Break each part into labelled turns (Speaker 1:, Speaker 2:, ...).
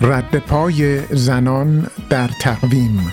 Speaker 1: رد پای زنان در تقویم.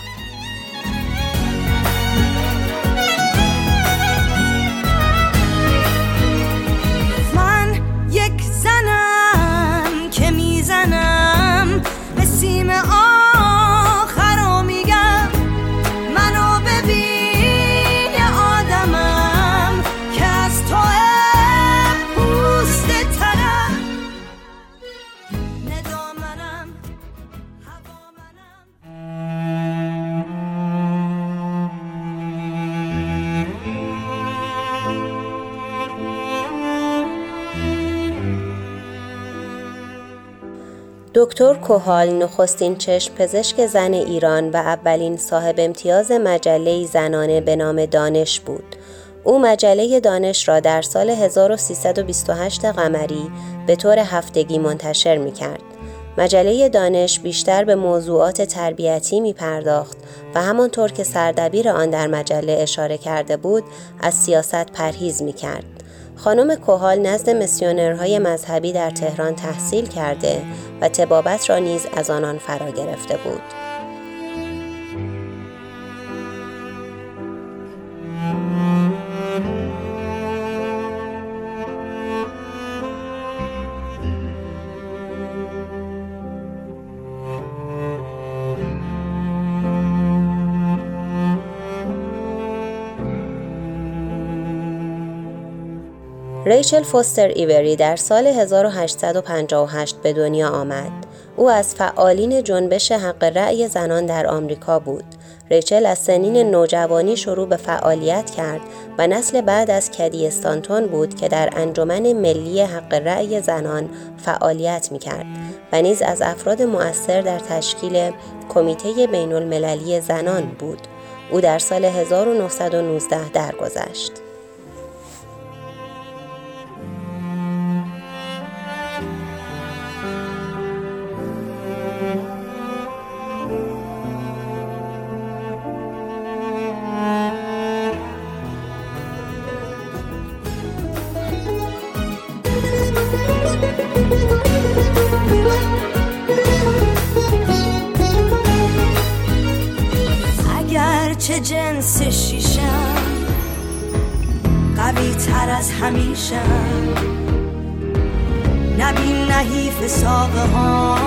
Speaker 2: دکتر کوهال نخستین چشم پزشک زن ایران و اولین صاحب امتیاز مجله زنانه به نام دانش بود. او مجله دانش را در سال 1328 قمری به طور هفتگی منتشر می کرد. مجله دانش بیشتر به موضوعات تربیتی می پرداخت و همانطور که سردبیر آن در مجله اشاره کرده بود از سیاست پرهیز می کرد. خانم کوهال نزد مسیونرهای مذهبی در تهران تحصیل کرده و تبابت را نیز از آنان فرا گرفته بود. ریچل فوستر ایوری در سال 1858 به دنیا آمد. او از فعالین جنبش حق رأی زنان در آمریکا بود. ریچل از سنین نوجوانی شروع به فعالیت کرد و نسل بعد از کدی استانتون بود که در انجمن ملی حق رأی زنان فعالیت می کرد و نیز از افراد مؤثر در تشکیل کمیته بین المللی زنان بود. او در سال 1919 درگذشت.
Speaker 3: چه جنس شیشم قوی تر از همیشم. نبین نحیف ساقه هم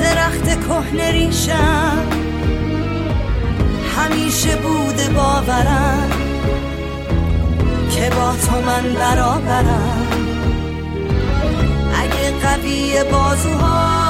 Speaker 3: درخت کهن ریشم. همیشه بوده باورم که با تو من برابرم. قوی بازوها.